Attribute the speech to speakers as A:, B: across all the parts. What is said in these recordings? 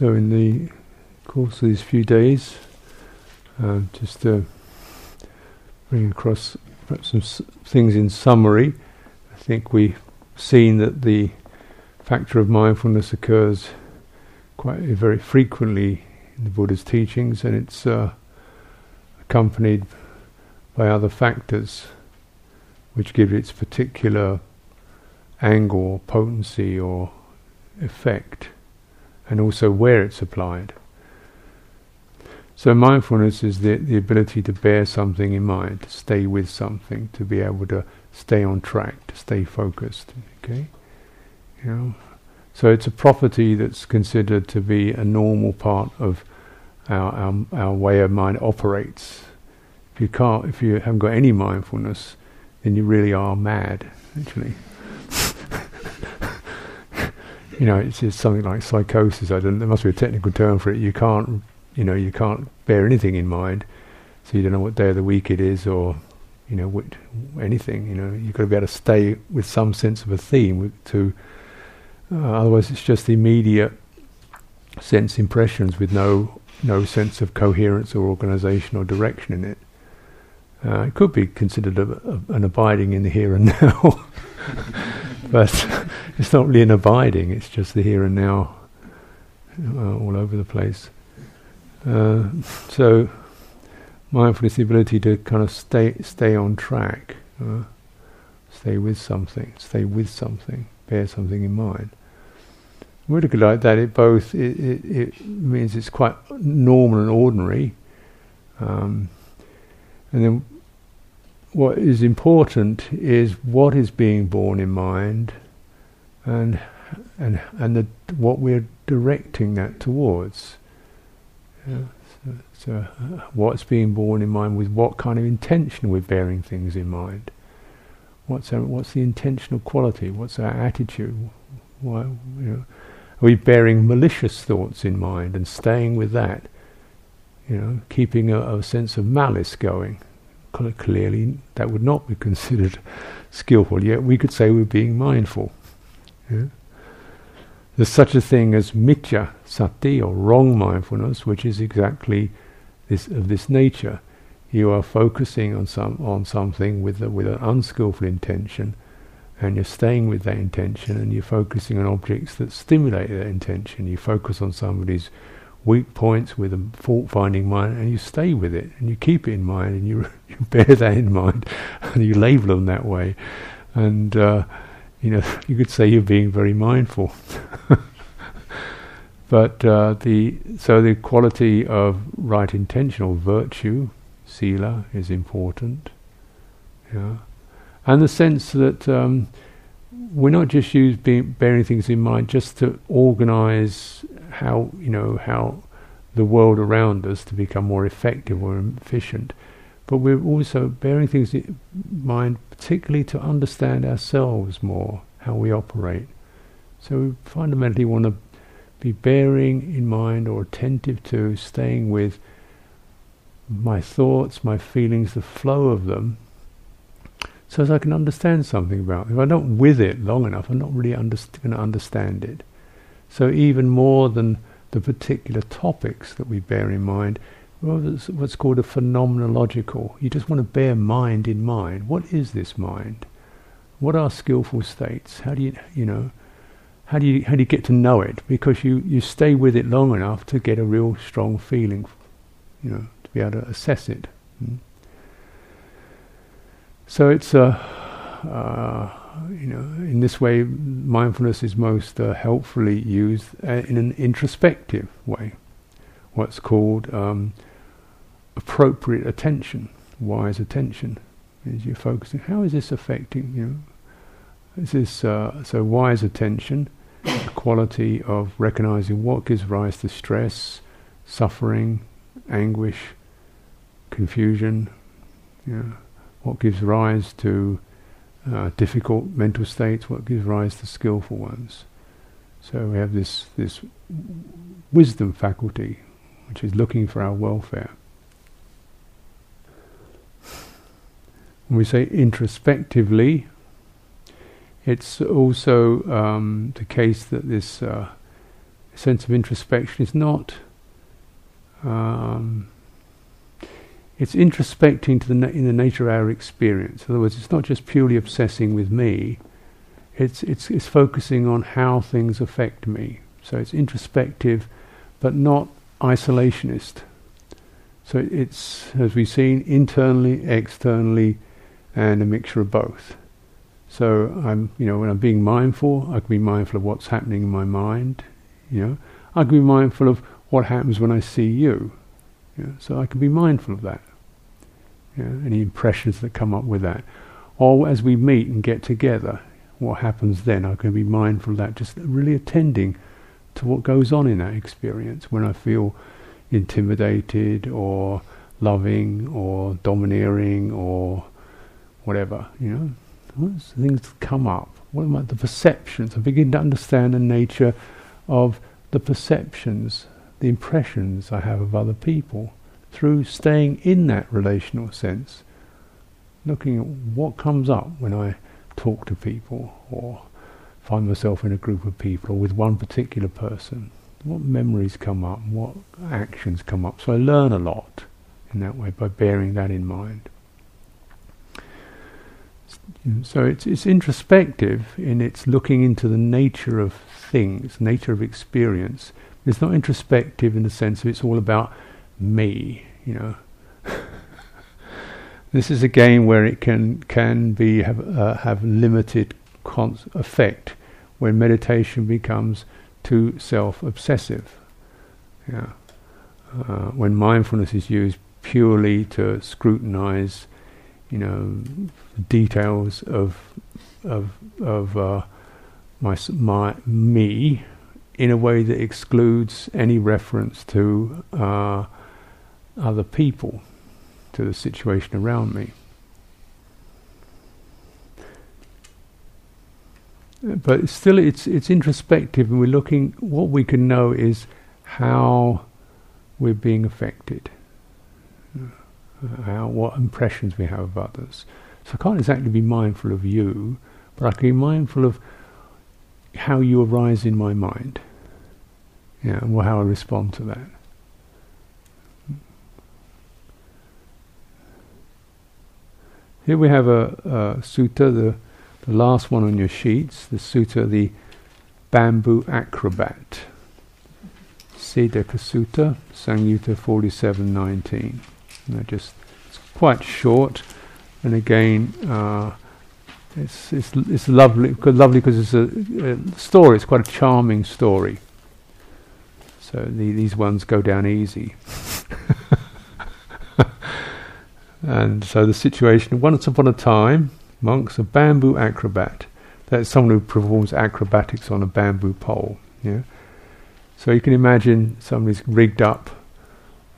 A: So, in the course of these few days, uh, just to bring across perhaps some s- things in summary, I think we've seen that the factor of mindfulness occurs quite very frequently in the Buddha's teachings, and it's uh, accompanied by other factors which give its particular angle or potency or effect, and also where it's applied. So mindfulness is the the ability to bear something in mind, to stay with something, to be able to stay on track, to stay focused. Okay, you know. So it's a property that's considered to be a normal part of our our, our way of mind operates. If you can't, if you haven't got any mindfulness, then you really are mad, actually. You know, it's, it's something like psychosis. I don't. There must be a technical term for it. You can't, you know, you can't bear anything in mind, so you don't know what day of the week it is, or you know, what, anything. You know, you've got to be able to stay with some sense of a theme. To uh, otherwise, it's just immediate sense impressions with no no sense of coherence or organisation or direction in it. Uh, it could be considered a, a, an abiding in the here and now, but it's not really an abiding. It's just the here and now, uh, all over the place. Uh, so, mindfulness, the ability to kind of stay stay on track, uh, stay with something, stay with something, bear something in mind. At it like that, it both it, it, it means it's quite normal and ordinary. Um, and then what is important is what is being borne in mind and and and the, what we're directing that towards. Yeah, so, so uh, what's being borne in mind with what kind of intention we're bearing things in mind. What's our, what's the intentional quality? What's our attitude? Why, you know, are we bearing malicious thoughts in mind and staying with that? You know, keeping a, a sense of malice going clearly that would not be considered skillful, yet we could say we're being mindful. Yeah? There's such a thing as miccha sati or wrong mindfulness, which is exactly this of this nature. You are focusing on some on something with a, with an unskillful intention, and you're staying with that intention, and you're focusing on objects that stimulate that intention. You focus on somebody's weak points with a fault-finding mind, and you stay with it, and you keep it in mind, and you, you bear that in mind, and you label them that way, and uh, you know you could say you're being very mindful. but uh, the so the quality of right intentional virtue, sila, is important. Yeah, and the sense that. Um, we're not just use being, bearing things in mind just to organize how you know how the world around us to become more effective or efficient, but we're also bearing things in mind particularly to understand ourselves more, how we operate. So we fundamentally want to be bearing in mind or attentive to, staying with my thoughts, my feelings, the flow of them, so as I can understand something about. If I'm not with it long enough, I'm not really underst- going to understand it. So even more than the particular topics that we bear in mind, what's called a phenomenological. You just want to bear mind in mind. What is this mind? What are skillful states? How do you, you know, how do you how do you get to know it? Because you you stay with it long enough to get a real strong feeling, you know, to be able to assess it. Hmm? So it's a, uh, you know, in this way, mindfulness is most uh, helpfully used uh, in an introspective way, what's called um, appropriate attention, wise attention. Is you're focusing, how is this affecting you? Is this uh, so wise attention, the quality of recognizing what gives rise to stress, suffering, anguish, confusion, you know, what gives rise to uh, difficult mental states, what gives rise to skillful ones. So we have this this wisdom faculty, which is looking for our welfare. When we say introspectively, it's also um, the case that this uh, sense of introspection is not. Um, it's introspecting to the na- in the nature of our experience. In other words, it's not just purely obsessing with me. It's it's it's focusing on how things affect me. So it's introspective, but not isolationist. So it's, as we've seen, internally, externally, and a mixture of both. So I'm, you know, when I'm being mindful, I can be mindful of what's happening in my mind. You know, I can be mindful of what happens when I see you. you know, so I can be mindful of that. Know, any impressions that come up with that, or as we meet and get together, what happens then? I can be mindful of that. Just really attending to what goes on in that experience when I feel intimidated or loving or domineering or whatever, you know. Things come up. What about the perceptions? I begin to understand the nature of the perceptions, the impressions I have of other people through staying in that relational sense, looking at what comes up when I talk to people or find myself in a group of people or with one particular person. What memories come up, what actions come up. So I learn a lot in that way by bearing that in mind. So it's it's introspective in its looking into the nature of things, nature of experience. It's not introspective in the sense of it's all about me, you know. this is a game where it can can be have uh, have limited cons- effect when meditation becomes too self-obsessive. Yeah. Uh, when mindfulness is used purely to scrutinize you know, details of of of uh, my my me in a way that excludes any reference to uh, other people, to the situation around me. But still, it's it's introspective, and we're looking. What we can know is how we're being affected how, what impressions we have of others. So I can't exactly be mindful of you, but I can be mindful of how you arise in my mind, yeah, and how I respond to that. Here we have a, a sutta, the, the last one on your sheets, the sutta, the bamboo acrobat. Sedaka Sutta, Samyutta 4719 you know, just it's quite short, and again, uh, it's it's it's lovely lovely because it's a, a, story. It's quite a charming story. So the, these ones go down easy. and so the situation: once upon a time, monks, a bamboo acrobat. That's someone who performs acrobatics on a bamboo pole. Yeah. So you can imagine somebody's rigged up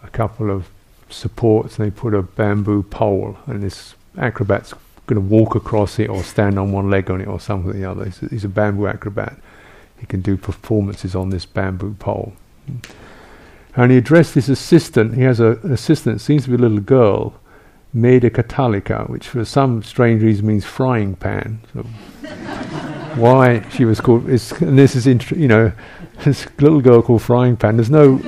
A: a couple of supports and they put a bamboo pole and this acrobat's going to walk across it or stand on one leg on it or something or the other. He's a, he's a bamboo acrobat. He can do performances on this bamboo pole. And he addressed his assistant. He has a, an assistant, seems to be a little girl, Meda Katalika, which for some strange reason means frying pan. So why she was called, is, and this is, you know, this little girl called Frying Pan. There's no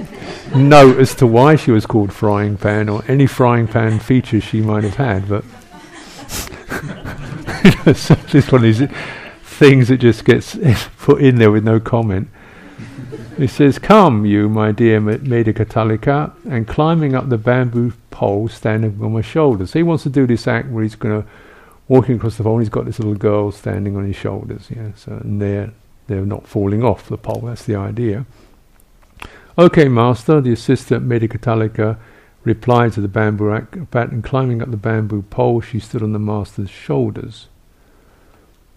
A: note as to why she was called Frying Pan or any frying pan features she might have had, but it's just one of these things that just gets put in there with no comment. He says, Come, you, my dear Meda Katalika, and climbing up the bamboo pole standing on my shoulders. So he wants to do this act where he's going to walking across the pole and he's got this little girl standing on his shoulders. Yeah, so and they're they're not falling off the pole. That's the idea. Okay, master, the assistant Meda Katalika replied to the bamboo acrobat, and climbing up the bamboo pole, she stood on the master's shoulders.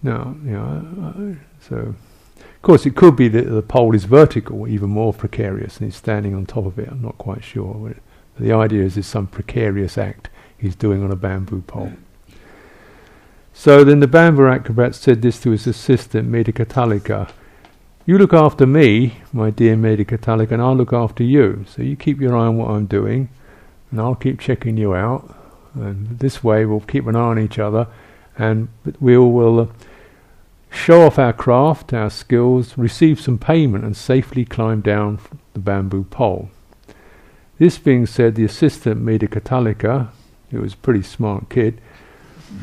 A: Now, you know, so of course it could be that the pole is vertical, even more precarious, and he's standing on top of it. I'm not quite sure. But the idea is it's some precarious act he's doing on a bamboo pole. So then the bamboo acrobat said this to his assistant, Meda Katalika. You look after me, my dear Meda Katalika, and I'll look after you. So you keep your eye on what I'm doing, and I'll keep checking you out. And this way we'll keep an eye on each other, and we all will uh, show off our craft, our skills, receive some payment, and safely climb down the bamboo pole. This being said, the assistant Medikatalika, who was a pretty smart kid,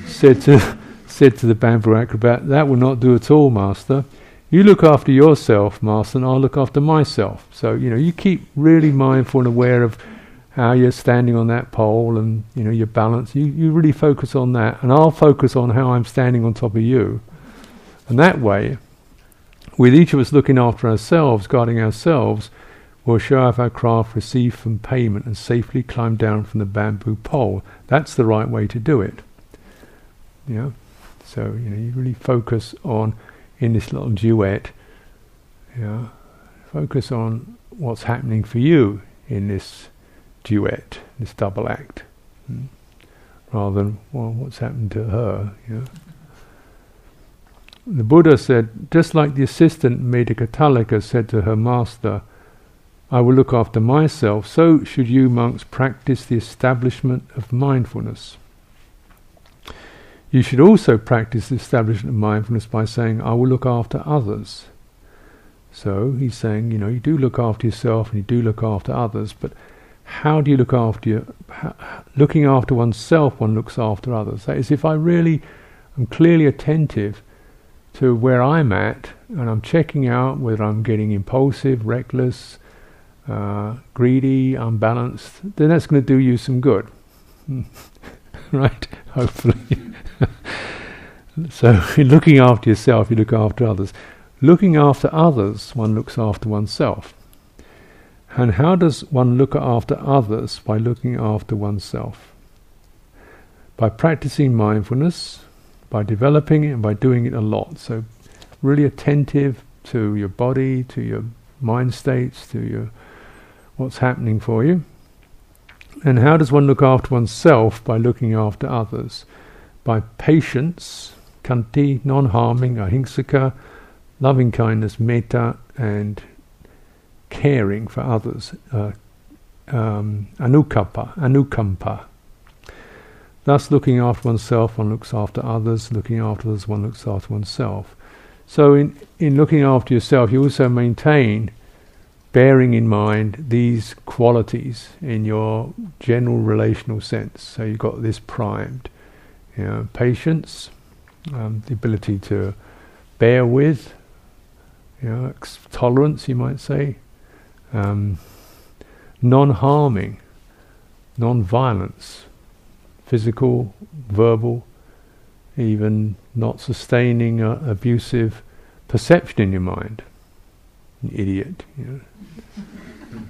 A: said to said to the bamboo acrobat, "That will not do at all, master. You look after yourself, master, and I'll look after myself." So you know, you keep really mindful and aware of how you're standing on that pole and you know your balance. You you really focus on that, and I'll focus on how I'm standing on top of you. And that way, with each of us looking after ourselves, guarding ourselves, we'll show off our craft, receive from payment, and safely climb down from the bamboo pole. That's the right way to do it. Yeah. So you know, you really focus on in this little duet. Yeah. Focus on what's happening for you in this duet, this double act, hmm? rather than well, what's happened to her. You know? The Buddha said, just like the assistant Medikatalika said to her master, I will look after myself, so should you monks practice the establishment of mindfulness. You should also practice the establishment of mindfulness by saying, I will look after others. So he's saying, you know, you do look after yourself and you do look after others, but how do you look after you? looking after oneself, one looks after others. That is, if I really am clearly attentive to where I'm at, and I'm checking out whether I'm getting impulsive, reckless, uh, greedy, unbalanced, then that's going to do you some good. right? Hopefully. so, in looking after yourself, you look after others. Looking after others, one looks after oneself. And how does one look after others by looking after oneself? By practicing mindfulness, by developing it and by doing it a lot. So, really attentive to your body, to your mind states, to your what's happening for you. And how does one look after oneself by looking after others? By patience, khanti, non harming, ahimsaka, loving kindness, metta, and caring for others, uh, um, anukampa, anukampa. Thus, looking after oneself, one looks after others. Looking after others, one looks after oneself. So, in, in looking after yourself, you also maintain, bearing in mind these qualities in your general relational sense. So, you've got this primed. You know, patience, um, the ability to bear with, you know, tolerance, you might say, um, non harming, non violence physical, verbal, even not sustaining uh, abusive perception in your mind. An idiot, you know.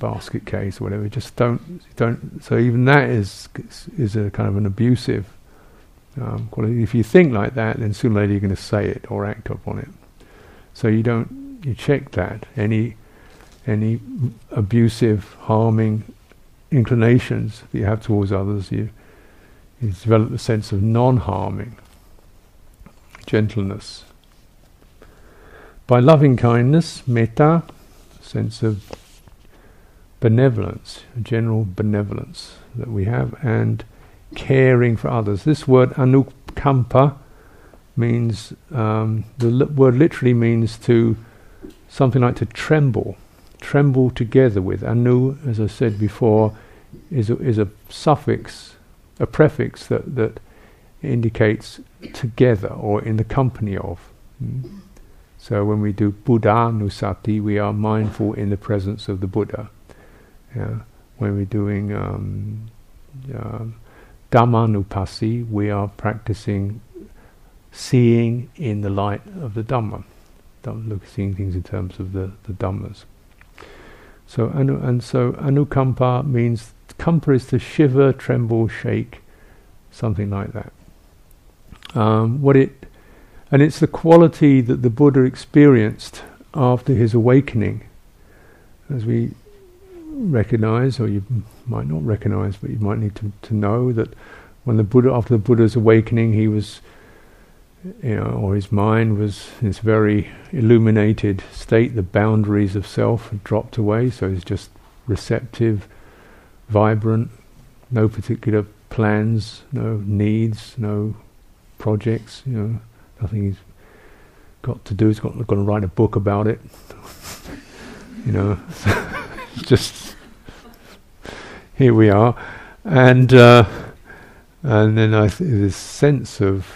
A: basket case or whatever. Just don't don't. So even that is is a kind of an abusive um, quality. If you think like that, then sooner or later you're going to say it or act upon it. So you don't you check that any any abusive, harming inclinations that you have towards others. You you develop the sense of non-harming, gentleness. By loving kindness, metta, sense of benevolence, general benevolence that we have, and caring for others. This word anukampa means um, the li- word literally means to something like to tremble, tremble together with. Anu, as I said before, is a, is a suffix a prefix that, that indicates together or in the company of. Mm. So when we do Buddhanusati, we are mindful in the presence of the Buddha. Yeah. When we're doing um, uh, we are practicing seeing in the light of the Dhamma, Don't look, seeing things in terms of the, the Dhammas. So anu, and so anukampa means Kampa is to shiver, tremble, shake, something like that. Um, what it, and it's the quality that the Buddha experienced after his awakening, as we recognize, or you might not recognize, but you might need to, to know that when the Buddha, after the Buddha's awakening, he was, you know, or his mind was in this very illuminated state. The boundaries of self had dropped away, so he's just receptive vibrant, no particular plans, no needs, no projects, you know, nothing is got to do is got, got to write a book about it. you know, just here we are, and uh, and then I th- this sense of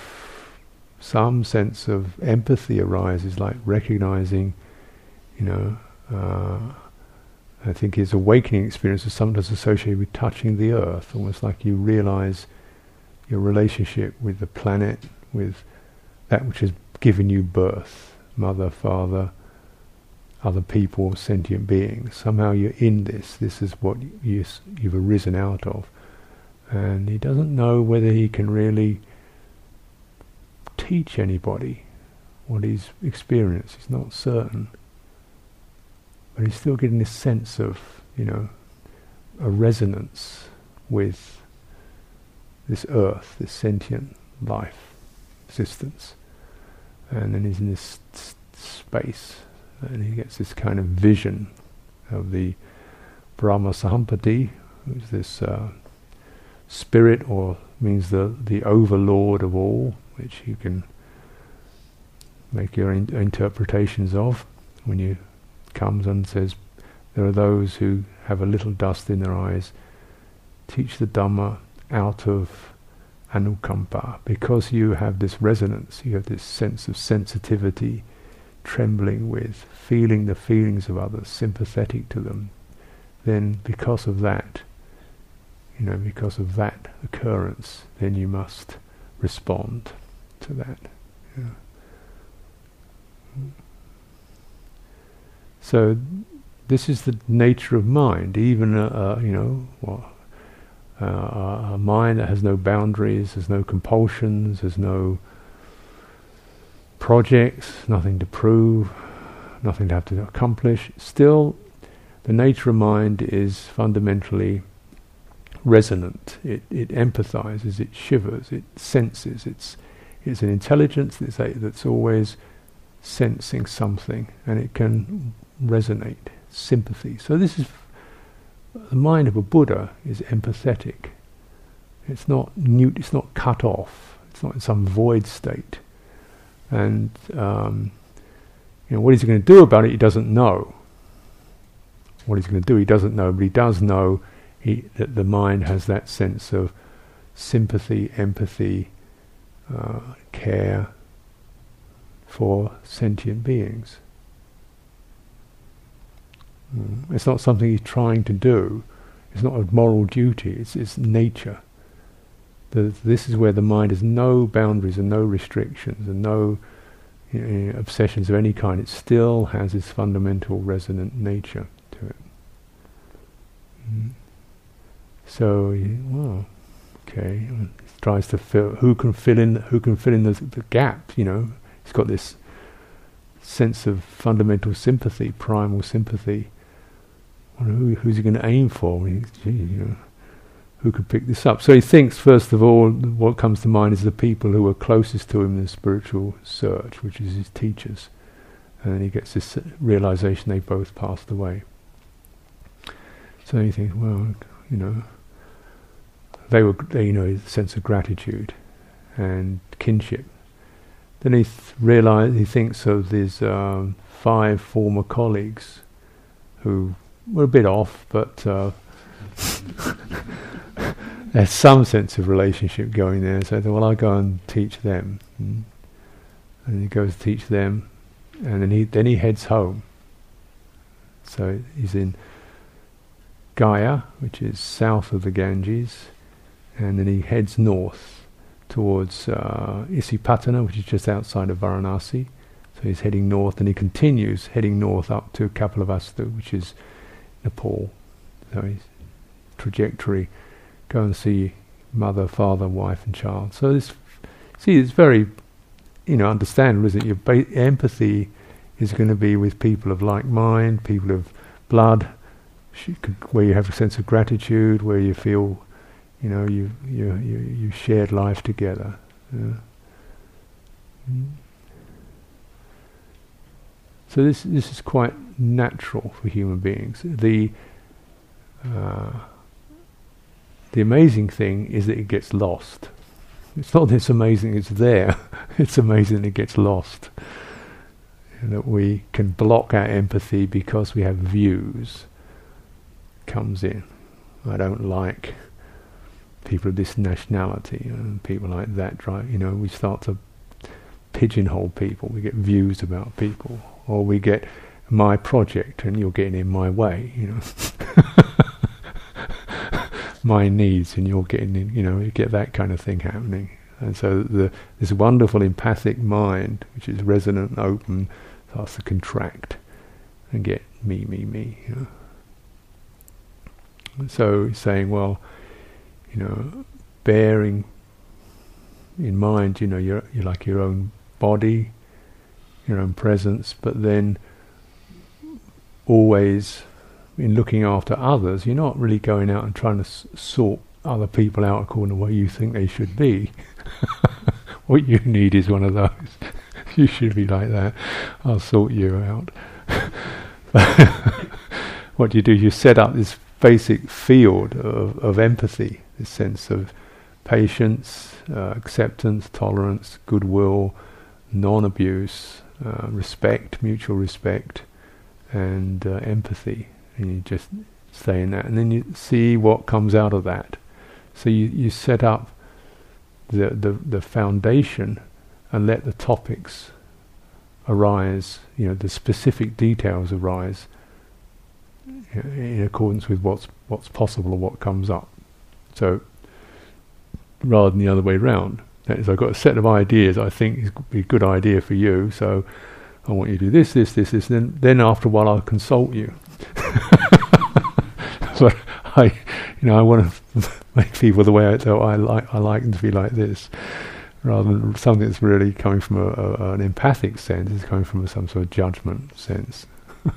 A: some sense of empathy arises, like recognizing, you know. Uh, I think his awakening experience is sometimes associated with touching the earth, almost like you realize your relationship with the planet, with that which has given you birth, mother, father, other people, sentient beings. Somehow you're in this. This is what you, you've arisen out of. And he doesn't know whether he can really teach anybody what he's experienced. He's not certain. But he's still getting this sense of, you know, a resonance with this earth, this sentient life, existence. And then he's in this space, and he gets this kind of vision of the Brahma Sahampati, who's this uh, spirit, or means the the overlord of all, which you can make your in- interpretations of when you comes and says, there are those who have a little dust in their eyes, teach the Dhamma out of anukampa, because you have this resonance, you have this sense of sensitivity, trembling with, feeling the feelings of others, sympathetic to them, then because of that, you know, because of that occurrence, then you must respond to that. Yeah. So this is the nature of mind. Even a, you know, uh, a mind that has no boundaries, has no compulsions, has no projects, nothing to prove, nothing to have to accomplish. Still, the nature of mind is fundamentally resonant. It, it empathizes, it shivers, it senses. It's it's an intelligence that's, a, that's always sensing something, and it can resonate, sympathy. So this is the mind of a Buddha is empathetic. It's not newt, it's not cut off. It's not in some void state. And um, you know what he's going to do about it, he doesn't know. What he's going to do, he doesn't know, but he does know he, that the mind has that sense of sympathy, empathy, uh, care for sentient beings. Mm. It's not something he's trying to do. It's not a moral duty. It's, it's nature. The, this is where the mind has no boundaries and no restrictions and no you know, obsessions of any kind. It still has its fundamental resonant nature to it. Mm. So, well, okay, tries to fill. Who can fill in? Who can fill in the, the gap? You know, he's got this sense of fundamental sympathy, primal sympathy, who, who's he going to aim for? He, gee, you know, who could pick this up? So he thinks, first of all, what comes to mind is the people who are closest to him in the spiritual search, which is his teachers. And then he gets this realization they both passed away. So he thinks, well, you know, they were, they, you know, sense of gratitude and kinship. Then he th- realize he thinks of these um, five former colleagues who we're a bit off, but uh, there's some sense of relationship going there. So I thought, well, I'll go and teach them. And, and he goes to teach them, and then he then he heads home. So he's in Gaya, which is south of the Ganges, and then he heads north towards uh, Isipatana, which is just outside of Varanasi. So he's heading north, and he continues heading north up to Kapilavastu, which is Nepal. So his trajectory, go and see mother, father, wife, and child. So this, see, it's very, you know, understandable, isn't it? Your ba- empathy is going to be with people of like mind, people of blood, where you have a sense of gratitude, where you feel, you know, you you you, you shared life together. Yeah. Mm. So this this is quite natural for human beings. The uh, the amazing thing is that it gets lost. It's not that it's amazing; it's there. it's amazing it gets lost. and that we can block our empathy because we have views comes in. I don't like people of this nationality and people like that. Right? You know, we start to pigeonhole people. We get views about people, or we get my project and you're getting in my way. You know, my needs and you're getting in. You know, you get that kind of thing happening. And so the, this wonderful empathic mind, which is resonant and open, starts to contract and get me, me, me. You know? So saying, well, you know, bearing in mind, you know, you're, you're like your own body, your own presence, but then always in looking after others, you're not really going out and trying to s- sort other people out according to what you think they should be. what you need is one of those. you should be like that. I'll sort you out. what do you do? You set up this basic field of, of empathy, this sense of patience, uh, acceptance, tolerance, goodwill, non-abuse, uh, respect, mutual respect, and uh, empathy. And you just stay in that, and then you see what comes out of that. So you, you set up the, the the foundation and let the topics arise. You know, the specific details arise in accordance with what's what's possible or what comes up. So rather than the other way round, that is, I've got a set of ideas I think is be a good idea for you. So I want you to do this, this, this, this. Then then after a while I'll consult you. but I, you know, I want to make people the way I, I like. I like them to be like this, rather than something that's really coming from a, a, an empathic sense. It's coming from some sort of judgment sense.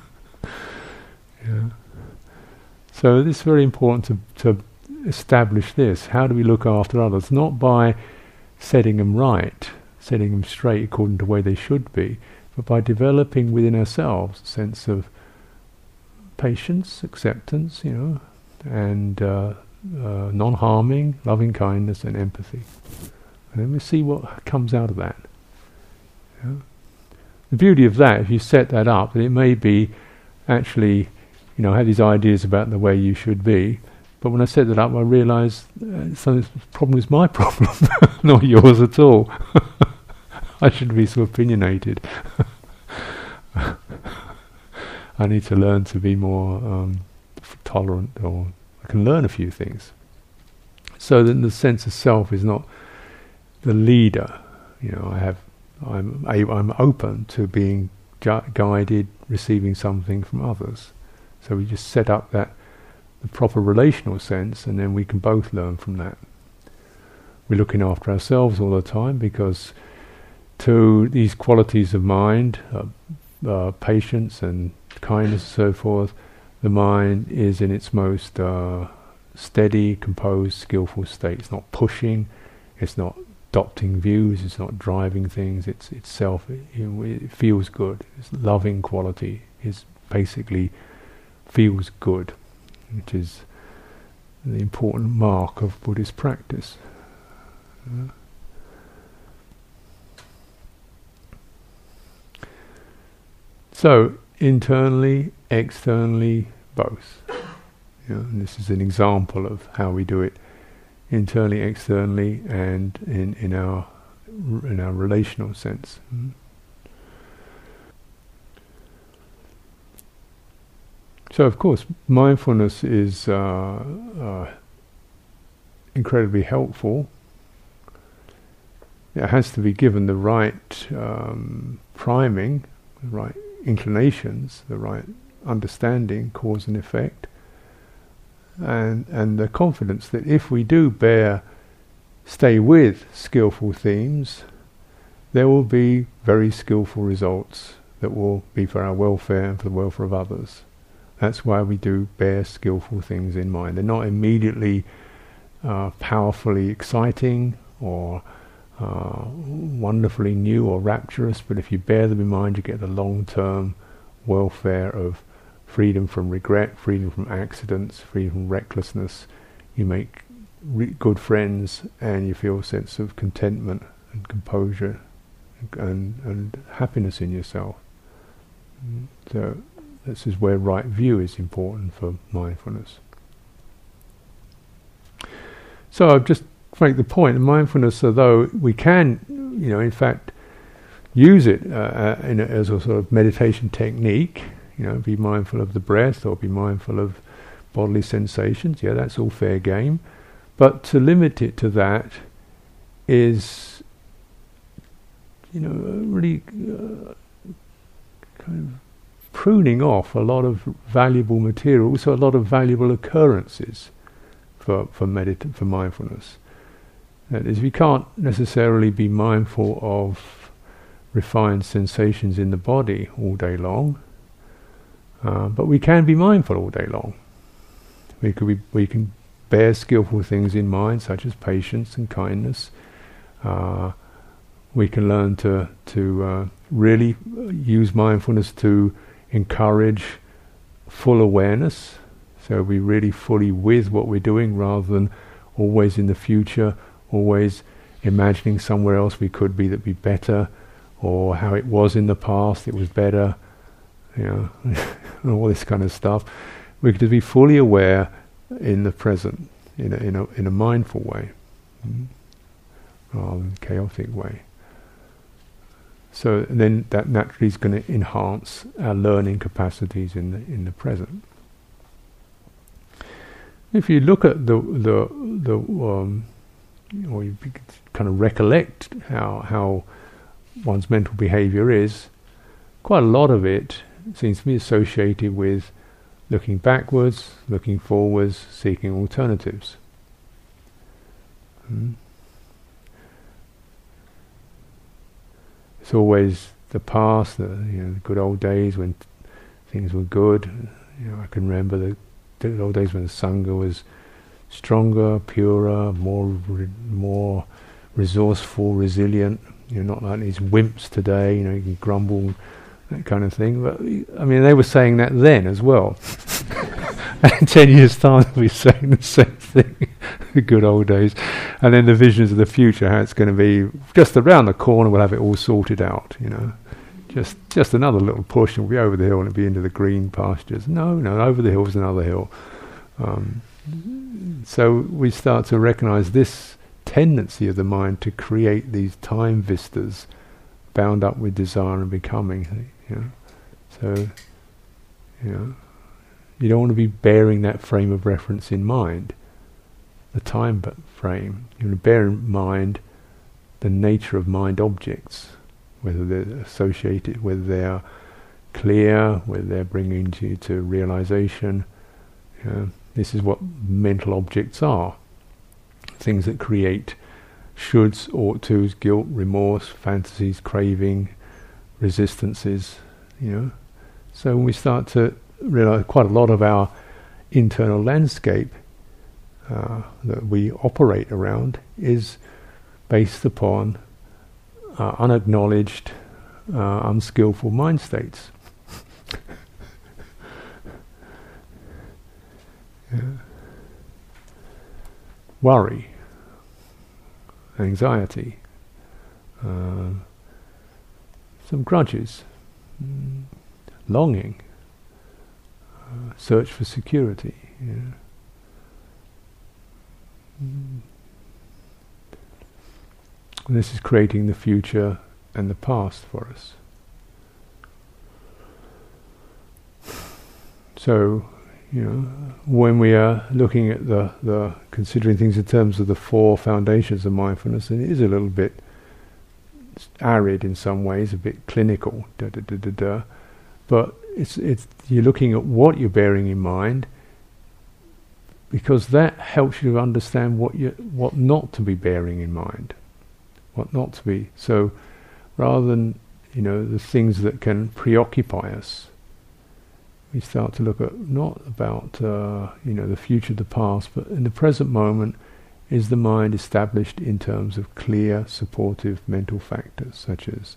A: yeah. So it's very important to, to establish this. How do we look after others? Not by setting them right, setting them straight according to the way they should be, but by developing within ourselves a sense of patience, acceptance, you know, and uh, uh, non-harming, loving kindness, and empathy. And then we see what comes out of that. The beauty of that, if you set that up, that it may be actually you know, have these ideas about the way you should be, but when I set that up, I realised uh, so this problem is my problem, not yours at all. I should be so opinionated. I need to learn to be more um, tolerant, or I can learn a few things. So then the sense of self is not the leader. You know, I have, I'm, I, am i am open to being gu- guided, receiving something from others. So we just set up that the proper relational sense, and then we can both learn from that. We're looking after ourselves all the time because to these qualities of mind, uh, uh, patience and kindness and so forth, the mind is in its most uh, steady, composed, skillful state. It's not pushing, it's not adopting views, it's not driving things, it's itself, it, it feels good. It's loving quality is basically feels good, which is the important mark of Buddhist practice. So, internally, externally, both. and this is an example of how we do it internally, externally, and in, in our in our relational sense. Mm. So, of course, mindfulness is uh, uh, incredibly helpful. It has to be given the right um, priming, the right inclinations, the right understanding, cause and effect, and and the confidence that if we do bear, stay with skillful themes, there will be very skillful results that will be for our welfare and for the welfare of others. That's why we do bear skillful things in mind. They're not immediately uh, powerfully exciting or uh, wonderfully new or rapturous, but if you bear them in mind, you get the long-term welfare of freedom from regret, freedom from accidents, freedom from recklessness. You make re- good friends, and you feel a sense of contentment and composure and, and happiness in yourself. So this is where right view is important for mindfulness. So I've just make the point, mindfulness, although we can, you know, in fact, use it uh, uh, a, as a sort of meditation technique, you know, be mindful of the breath or be mindful of bodily sensations, yeah, that's all fair game. But to limit it to that is, you know, really uh, kind of pruning off a lot of valuable material, also a lot of valuable occurrences for for medit- for mindfulness. That is, we can't necessarily be mindful of refined sensations in the body all day long, uh, but we can be mindful all day long. We could be, we can bear skillful things in mind, such as patience and kindness. Uh, we can learn to to uh, really use mindfulness to encourage full awareness. So we really fully with what we're doing, rather than always in the future always imagining somewhere else we could be that be better, or how it was in the past, it was better, you know, and all this kind of stuff. We could be fully aware in the present, in a, in a, in a mindful way, mm, rather than chaotic way. So then that naturally is going to enhance our learning capacities in the in the present. If you look at the the the um, or you kind of recollect how how one's mental behavior is, quite a lot of it seems to be associated with looking backwards, looking forwards, seeking alternatives. Hmm. It's always the past, the, you know, the good old days when things were good. You know, I can remember the, old days when the sangha was stronger, purer, more re- more resourceful, resilient. You know, not like these wimps today. You know, you can grumble, that kind of thing. But I mean, they were saying that then as well. and ten years' time, they'll be saying the same thing. the good old days, and then the visions of the future, how it's going to be just around the corner. We'll have it all sorted out. You know. Just, just another little push, and we'll be over the hill, and it'll be into the green pastures. No, no, over the hill is another hill. Um, so we start to recognize this tendency of the mind to create these time vistas bound up with desire and becoming. You know? So, you know, you don't want to be bearing that frame of reference in mind, the time frame. You want to bear in mind the nature of mind objects, whether they're associated, whether they are clear, whether they're bringing you to realization. You know, this is what mental objects are things that create shoulds, ought tos, guilt, remorse, fantasies, craving, resistances, you know. So when we start to realize quite a lot of our internal landscape uh, that we operate around is based upon uh, unacknowledged, uh, unskillful mind states. Yeah. Worry, anxiety, uh, some grudges, mm, longing, uh, search for security. Yeah. Mm. This is creating the future and the past for us. So you know, when we are looking at the, the considering things in terms of the four foundations of mindfulness, and it is a little bit arid in some ways, a bit clinical, da da da da da. But it's it's you're looking at what you're bearing in mind, because that helps you to understand what you what not to be bearing in mind, what not to be. So, rather than you know the things that can preoccupy us we start to look at not about uh, you know the future, the past, but in the present moment, is the mind established in terms of clear, supportive mental factors such as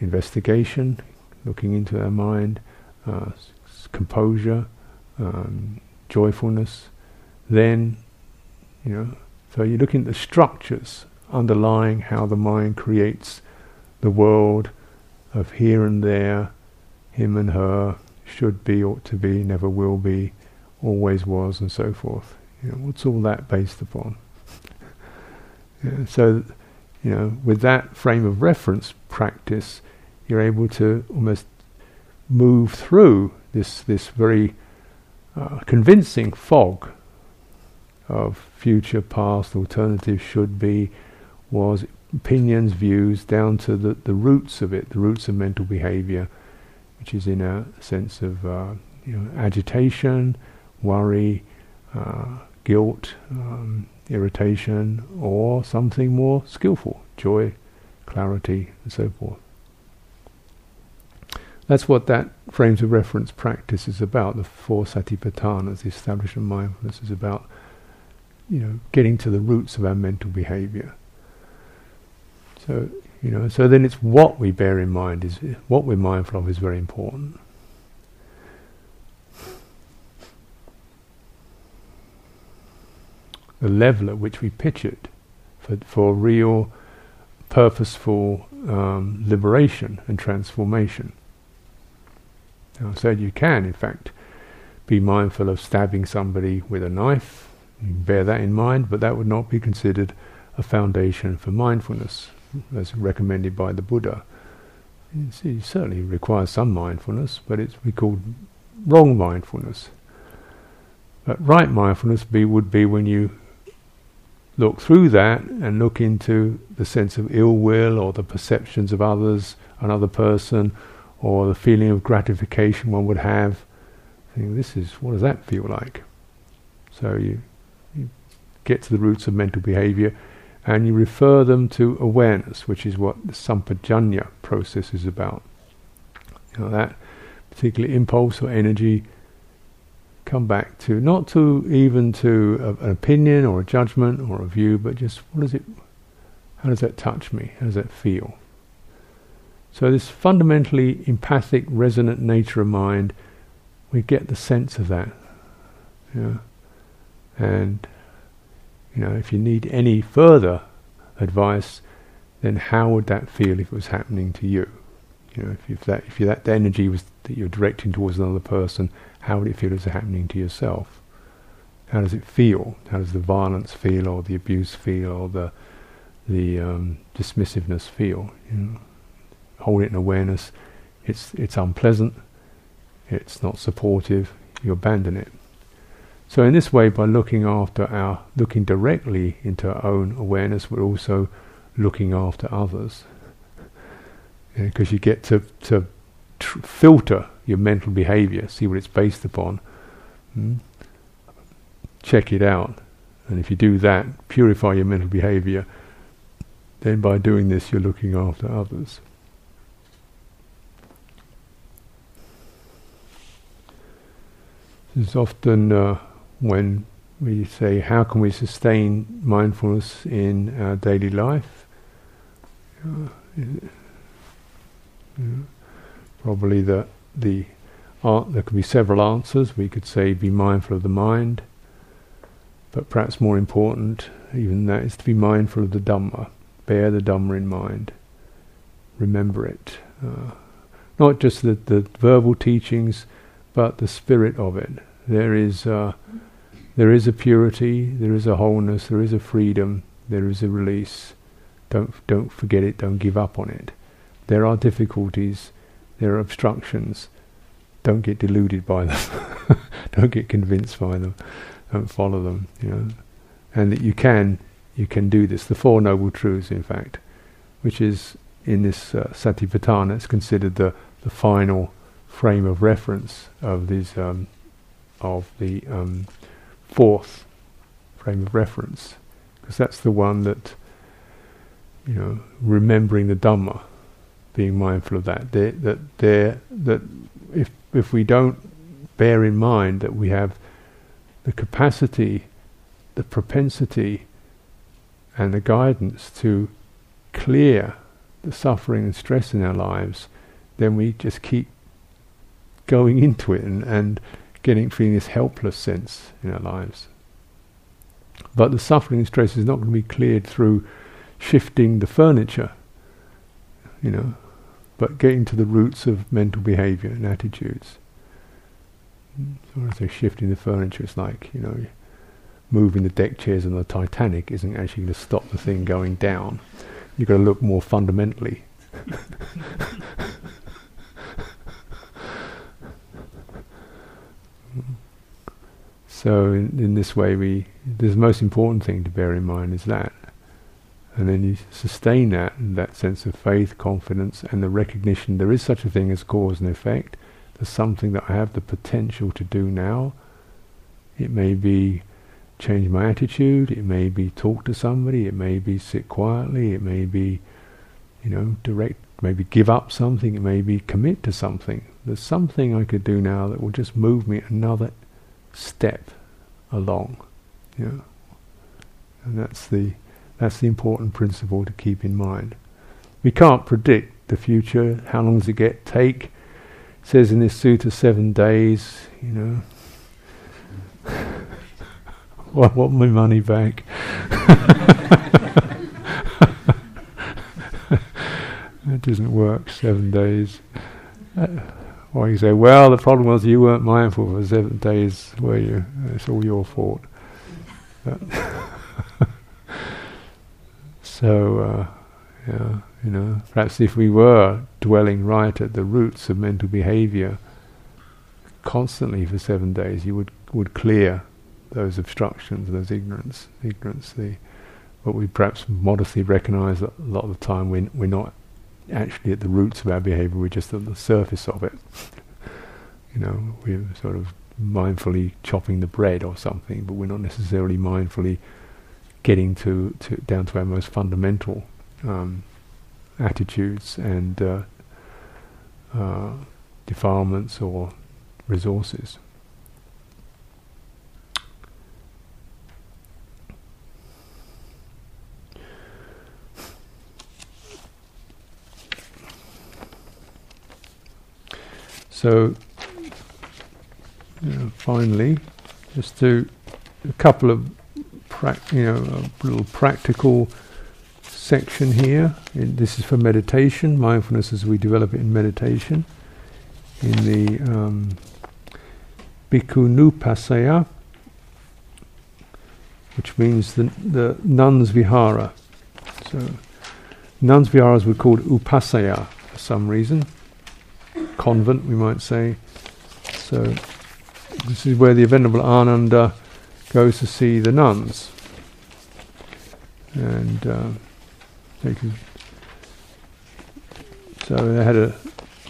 A: investigation, looking into our mind, uh, composure, um, joyfulness. Then, you know, so you're looking at the structures underlying how the mind creates the world of here and there him and her, should be, ought to be, never will be, always was, and so forth. You know, what's all that based upon? yeah, so, you know, with that frame of reference practice, you're able to almost move through this this very uh, convincing fog of future, past, alternative, should be, was, opinions, views, down to the, the roots of it, the roots of mental behavior, which is in a sense of uh, you know, agitation, worry, uh, guilt, um, irritation, or something more skillful, joy, clarity, and so forth. That's what that frames of reference practice is about. The four satipatthanas, the establishment of mindfulness, is about you know getting to the roots of our mental behavior. So you know, so then it's what we bear in mind is what we're mindful of is very important. The level at which we pitch it for for real, purposeful um, liberation and transformation. Now, I said you can, in fact, be mindful of stabbing somebody with a knife. Bear that in mind, but that would not be considered a foundation for mindfulness, as recommended by the Buddha. it certainly requires some mindfulness, but it's we called wrong mindfulness. But right mindfulness be, would be when you look through that and look into the sense of ill will or the perceptions of others, another person, or the feeling of gratification one would have. Think, this is what does that feel like? So you, you get to the roots of mental behavior, and you refer them to awareness, which is what the sampajanya process is about. You know, that particular impulse or energy come back to not to even to a, an opinion or a judgment or a view, but just what does it? How does that touch me? How does that feel? So, this fundamentally empathic, resonant nature of mind, we get the sense of that. And, you know, if you need any further advice, then how would that feel if it was happening to you? You know, if, if that if that energy was that you're directing towards another person, how would it feel as happening to yourself? How does it feel? How does the violence feel, or the abuse feel, or the the um, dismissiveness feel? You know? hold it in awareness, it's it's unpleasant, it's not supportive, you abandon it. So in this way, by looking after our, looking directly into our own awareness, we're also looking after others. Because you get to to tr- filter your mental behavior, see what it's based upon, mm? check it out, and if you do that, purify your mental behavior. Then by doing this, you're looking after others. It's often uh, when we say, how can we sustain mindfulness in our daily life? Uh, probably the the uh, there could be several answers. We could say, be mindful of the mind, but perhaps more important, even that, is to be mindful of the Dhamma. Bear the Dhamma in mind. Remember it. Uh, not just the, the verbal teachings, but the spirit of it. There is uh, there is a purity, there is a wholeness, there is a freedom, there is a release. Don't don't forget it. Don't give up on it. There are difficulties, there are obstructions. Don't get deluded by them. don't get convinced by them. Don't follow them. You know, and that you can you can do this. The Four Noble Truths, in fact, which is in this uh, Satipatthana, it's considered the the final frame of reference of these um, of the um, fourth frame of reference, because that's the one that you know remembering the Dhamma, being mindful of that. They're, that there that if if we don't bear in mind that we have the capacity, the propensity, and the guidance to clear the suffering and stress in our lives, then we just keep going into it and, and getting feeling this helpless sense in our lives. But the suffering and stress is not going to be cleared through shifting the furniture. You know, but getting to the roots of mental behavior and attitudes. So when I say shifting the furniture, it's like, you know, moving the deck chairs on the Titanic isn't actually going to stop the thing going down. You've got to look more fundamentally. so in, in this way, we the most important thing to bear in mind is that, and then you sustain that that sense of faith, confidence, and the recognition there is such a thing as cause and effect. There's something that I have the potential to do now. It may be change my attitude, it may be talk to somebody, it may be sit quietly, it may be, you know, direct, maybe give up something, it may be commit to something. There's something I could do now that will just move me another step along. Know? And that's the that's the important principle to keep in mind. We can't predict the future. How long does it get take? It says in this sutta seven days, you know. I want my money back. it doesn't work, seven days. Uh, or you say, well, the problem was you weren't mindful for seven days, were you? It's all your fault. so, uh, yeah, you know, perhaps if we were dwelling right at the roots of mental behavior constantly for seven days, you would, would clear those obstructions, those ignorance, ignorance. The what we perhaps modestly recognise that a lot of the time we're, we're not actually at the roots of our behaviour. We're just at the surface of it. you know, we're sort of mindfully chopping the bread or something, but we're not necessarily mindfully getting to, to down to our most fundamental um, attitudes and uh, uh, defilements or resources. So, know, finally, just to a couple of you know a little practical section here. In, this is for meditation, mindfulness as we develop it in meditation. In the um, Bhikkhu which means the, the nuns vihara. So, nuns viharas were called upasaya for some reason convent, we might say. So this is where the Venerable Ananda goes to see the nuns. And uh, so they had a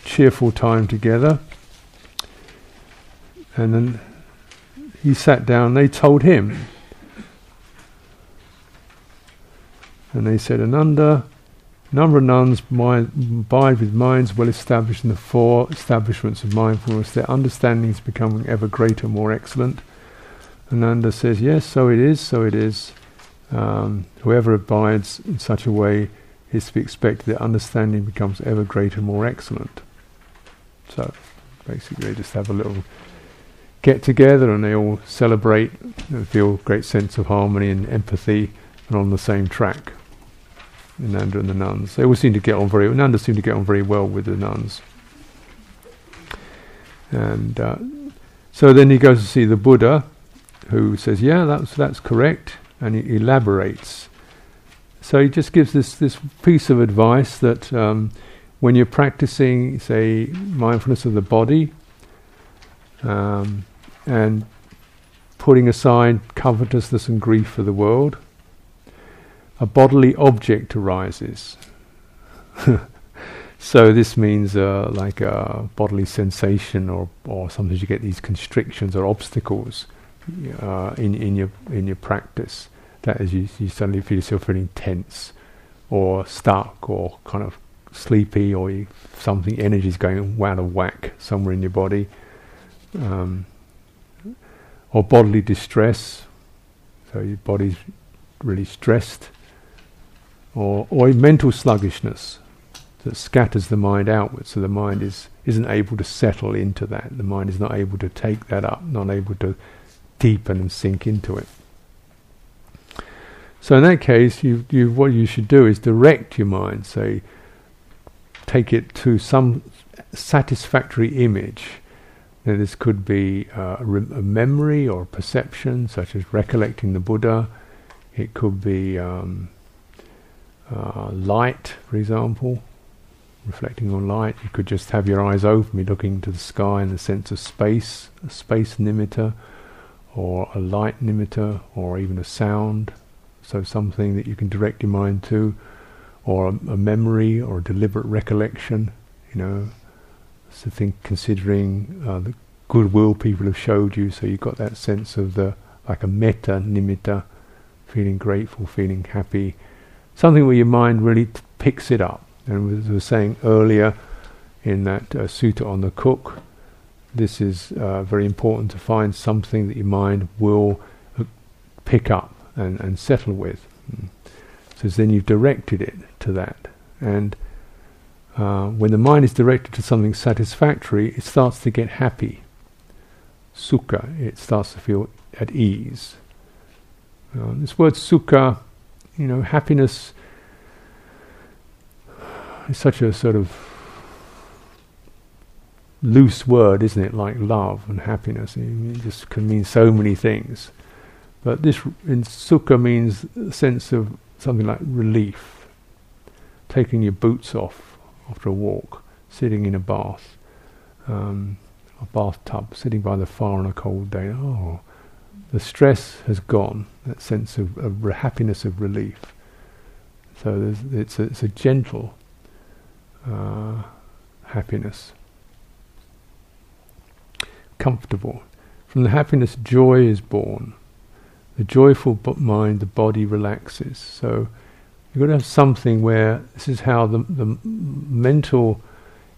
A: cheerful time together. And then he sat down, they told him. And they said, Ananda, number of nuns abide with minds well established in the four establishments of mindfulness. Their understanding is becoming ever greater, more excellent. Ananda says, Yes, so it is, so it is. Um, whoever abides in such a way is to be expected that understanding becomes ever greater, more excellent. So basically, they just have a little get together and they all celebrate and feel a great sense of harmony and empathy and on the same track. Nanda and the nuns. They all seem to get on very. Nanda seemed to get on very well with the nuns. And uh, so then he goes to see the Buddha, who says, "Yeah, that's that's correct," and he elaborates. So he just gives this this piece of advice that um, when you're practicing, say, mindfulness of the body, um, and putting aside covetousness and grief for the world, a bodily object arises. so this means uh, like a bodily sensation, or or sometimes you get these constrictions or obstacles uh, in in your in your practice. That is, you, you suddenly feel yourself feeling tense, or stuck, or kind of sleepy, or you, something energy is going out of whack somewhere in your body, um, or bodily distress. So your body's really stressed or, or mental sluggishness that scatters the mind outwards, so the mind is, isn't able to settle into that. The mind is not able to take that up, not able to deepen and sink into it. So in that case, you, you, what you should do is direct your mind. Say, take it to some satisfactory image. Now, this could be uh, a, a, memory or a perception, such as recollecting the Buddha. It could be um, uh, light, for example, reflecting on light. You could just have your eyes open, be looking to the sky in the sense of space, a space nimitta, or a light nimitta, or even a sound. So something that you can direct your mind to, or a, a memory, or a deliberate recollection. You know, so think considering uh, the goodwill people have showed you. So you've got that sense of the like a metta nimitta, feeling grateful, feeling happy, something where your mind really t- picks it up. And as I was saying earlier in that uh, sutta on the cook, this is uh, very important to find something that your mind will uh, pick up and, and settle with. Mm. So then you've directed it to that. And uh, when the mind is directed to something satisfactory, it starts to get happy. Sukha, it starts to feel at ease. Uh, this word sukha, you know, happiness is such a sort of loose word, isn't it? Like love and happiness. It just can mean so many things. But this in sukha means a sense of something like relief, taking your boots off after a walk, sitting in a bath, um, a bathtub, sitting by the fire on a cold day. Oh, the stress has gone. That sense of, of happiness, of relief. So it's a, it's a gentle uh, happiness. Comfortable. From the happiness, joy is born. The joyful mind, the body relaxes. So you've got to have something where this is how the, the mental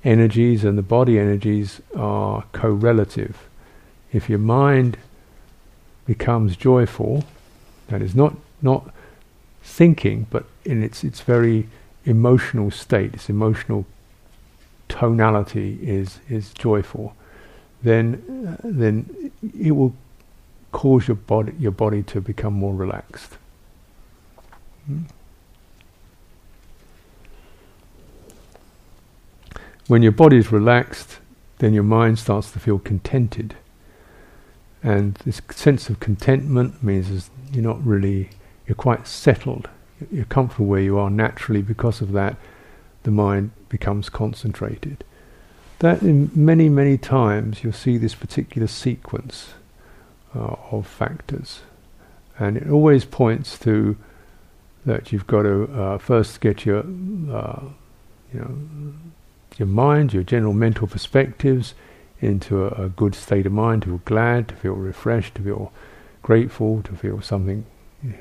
A: energies and the body energies are correlative. If your mind becomes joyful, that is not not thinking, but in its its very emotional state, its emotional tonality is is joyful, then then it will cause your body your body to become more relaxed. Hmm? When your body is relaxed, then your mind starts to feel contented. And this sense of contentment means you're not really, you're quite settled you're comfortable where you are naturally because of that the mind becomes concentrated that in many many times you'll see this particular sequence uh, of factors. And it always points to that you've got to uh, first get your uh, you know your mind your general mental perspectives into a, a good state of mind to feel glad to feel refreshed to feel grateful to feel something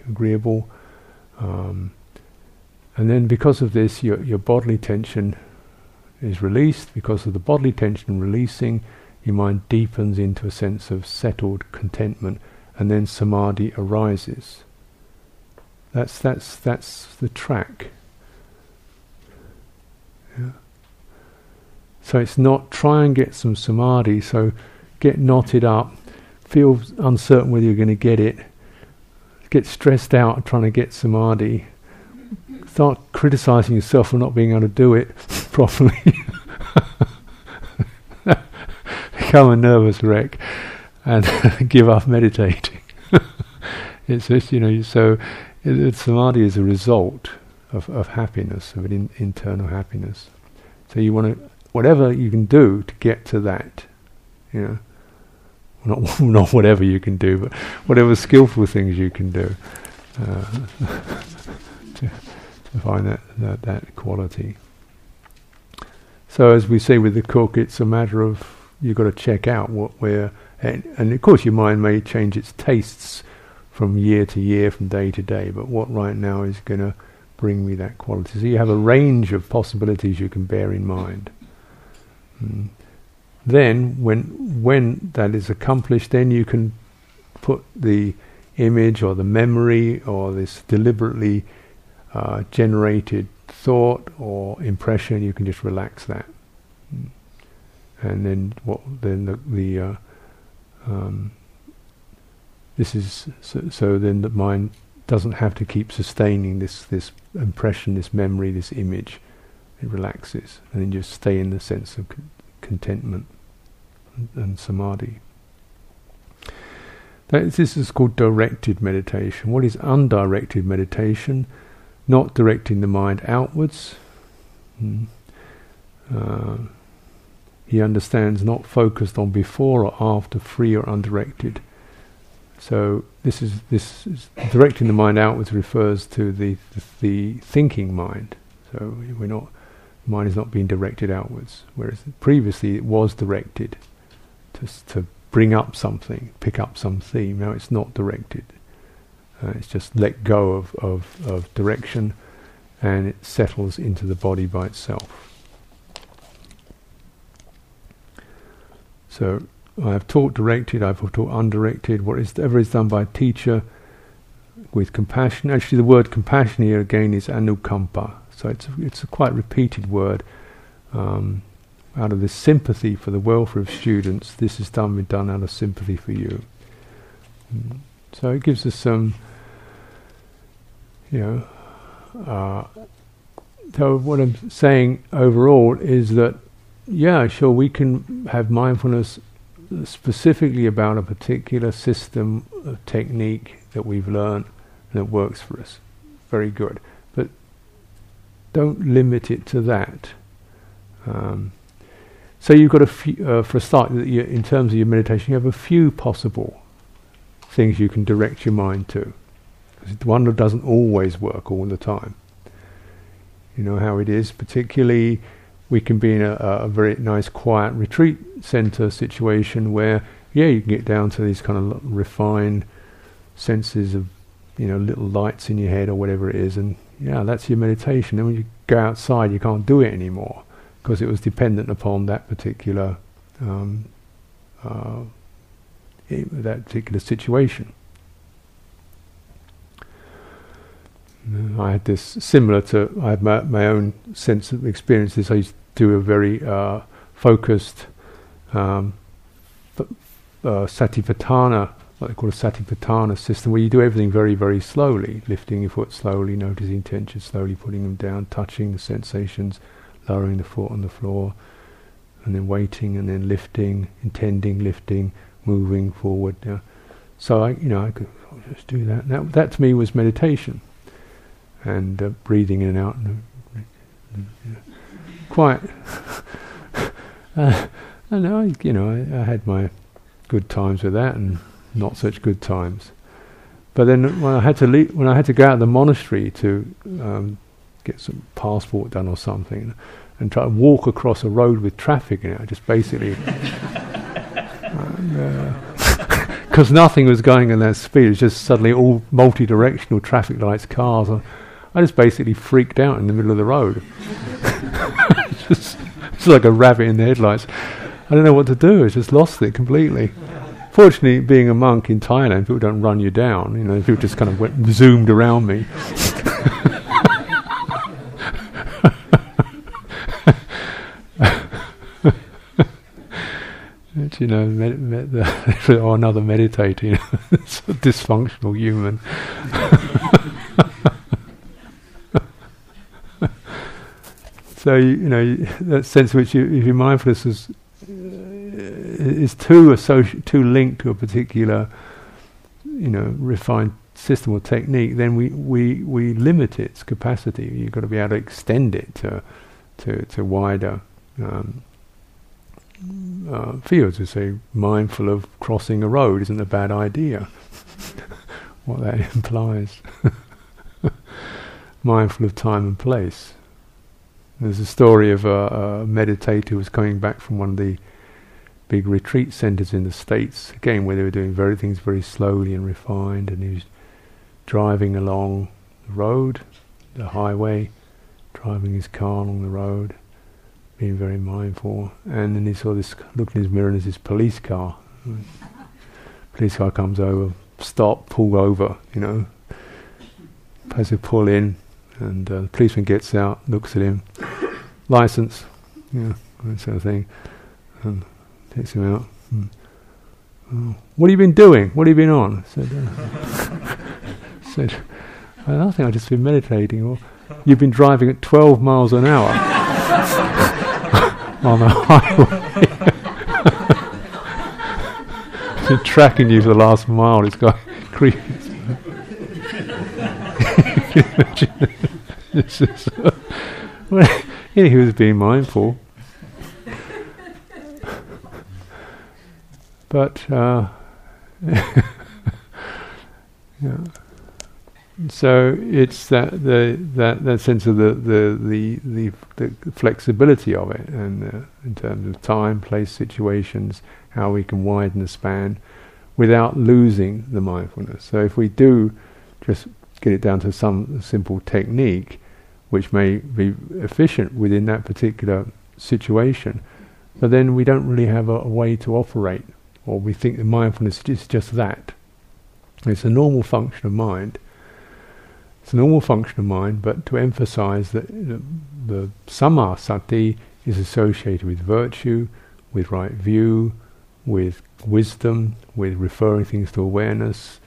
A: agreeable. Um, and then because of this, your, your bodily tension is released. Because of the bodily tension releasing, your mind deepens into a sense of settled contentment, and then samadhi arises. That's that's that's the track. Yeah. So it's not try and get some samadhi. So get knotted up, feel uncertain whether you're going to get it, get stressed out trying to get samadhi, start criticizing yourself for not being able to do it properly, become a nervous wreck, and give up meditating. it's just, you know, so it, it, samadhi is a result of, of happiness, of an in, internal happiness. So you want to, whatever you can do to get to that, you know not not whatever you can do, but whatever skillful things you can do uh, to, to, find that, that that quality. So as we say with the cook, it's a matter of you've got to check out what where, and, and of course your mind may change its tastes from year to year, from day to day, but what right now is going to bring me that quality. So you have a range of possibilities you can bear in mind. Mm then when when that is accomplished then you can put the image or the memory or this deliberately uh, generated thought or impression you can just relax that and then what then the, the uh, um, this is so, so then the mind doesn't have to keep sustaining this this impression this memory this image it relaxes, and then just stay in the sense of con- contentment and, and samadhi. That, this is called directed meditation. What is undirected meditation? Not directing the mind outwards. Hmm. Uh, he understands not focused on before or after, free or undirected. So this is this is directing the mind outwards refers to the, the, the thinking mind. So we're not mind is not being directed outwards, whereas previously it was directed to to bring up something, pick up some theme. Now it's not directed. Uh, it's just let go of, of, of direction and it settles into the body by itself. So I have taught directed, I've taught undirected. Whatever is done by a teacher with compassion. Actually, the word compassion here again is anukampa. So it's a, it's a quite repeated word. Um, out of this sympathy for the welfare of students, this is done, done out of sympathy for you. Mm. So it gives us some, you know, uh, so what I'm saying overall is that, yeah, sure, we can have mindfulness specifically about a particular system of technique that we've learned and that works for us. Very good. But don't limit it to that. Um, so you've got a few, uh, for a start, in terms of your meditation, you have a few possible things you can direct your mind to. It's one that doesn't always work all the time. You know how it is, particularly we can be in a, a very nice quiet retreat center situation where, yeah, you can get down to these kind of refined senses of, you know, little lights in your head or whatever it is, and yeah, that's your meditation. Then when you go outside, you can't do it anymore because it was dependent upon that particular um, uh, that particular situation. I had this similar to I had my, my own sense of experiences. I used to do a very uh, focused um, uh, satipatthana, what they call a satipatthana system, where you do everything very, very slowly, lifting your foot slowly, noticing tension slowly, putting them down, touching the sensations, lowering the foot on the floor, and then waiting, and then lifting, intending, lifting, moving forward. So I, you know, I could just do that. That, that to me was meditation, and uh, breathing in and out. Uh, quite. uh, and I, you know, I, I, had my good times with that, and not such good times. But then when I had to leave, when I had to go out of the monastery to um, get some passport done or something, and try to walk across a road with traffic in it. I just basically, because uh, nothing was going in that speed, it was just suddenly all multi-directional traffic lights, cars. I, just basically freaked out in the middle of the road. just, it's like a rabbit in the headlights. I don't know what to do. I just lost it completely. Fortunately, being a monk in Thailand, people don't run you down. You know, people just kind of went, zoomed around me. you know, med- med- or another meditating, dysfunctional human. So you, know that sense which you, if your mindfulness is uh, is too associ- too linked to a particular, you know, refined system or technique, then we, we, we limit its capacity. You've got to be able to extend it to to, to wider um, uh, fields. To say mindful of crossing a road isn't a bad idea. what that implies. mindful of time and place. There's a story of a, a meditator who was coming back from one of the big retreat centers in the States, again, where they were doing very things very slowly and refined, and he was driving along the road, the highway, driving his car along the road, being very mindful, and then he saw this, looked in his mirror, and there's this police car. police car comes over, stop, pull over, you know, has to pull in, and uh, the policeman gets out, looks at him, license, yeah, that sort of thing, and takes him out. Hmm. Oh, what have you been doing? What have you been on? Said, uh, said, I think I've just been meditating. Or you've been driving at 12 miles an hour. on the highway. tracking you for the last mile. It's got creepy. he was being mindful. But uh, yeah. So it's that the that that sense of the the the the, the flexibility of it, and uh, in terms of time, place, situations, how we can widen the span without losing the mindfulness. So if we do just get it down to some simple technique, which may be efficient within that particular situation, but then we don't really have a, a way to operate, or we think the mindfulness is just that. It's a normal function of mind it's a normal function of mind, but to emphasize that the, the samma sati is associated with virtue, with right view, with wisdom, with referring things to awareness,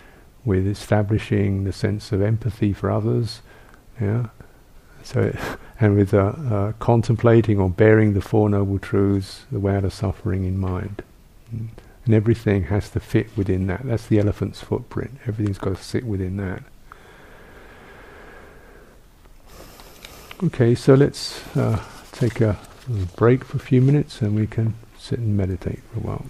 A: with establishing the sense of empathy for others, yeah. So, and with uh, uh, contemplating or bearing the Four Noble Truths, the way out of suffering in mind, mm. and everything has to fit within that. That's the elephant's footprint. Everything's got to sit within that. Okay, so let's uh, take a break for a few minutes and we can sit and meditate for a while.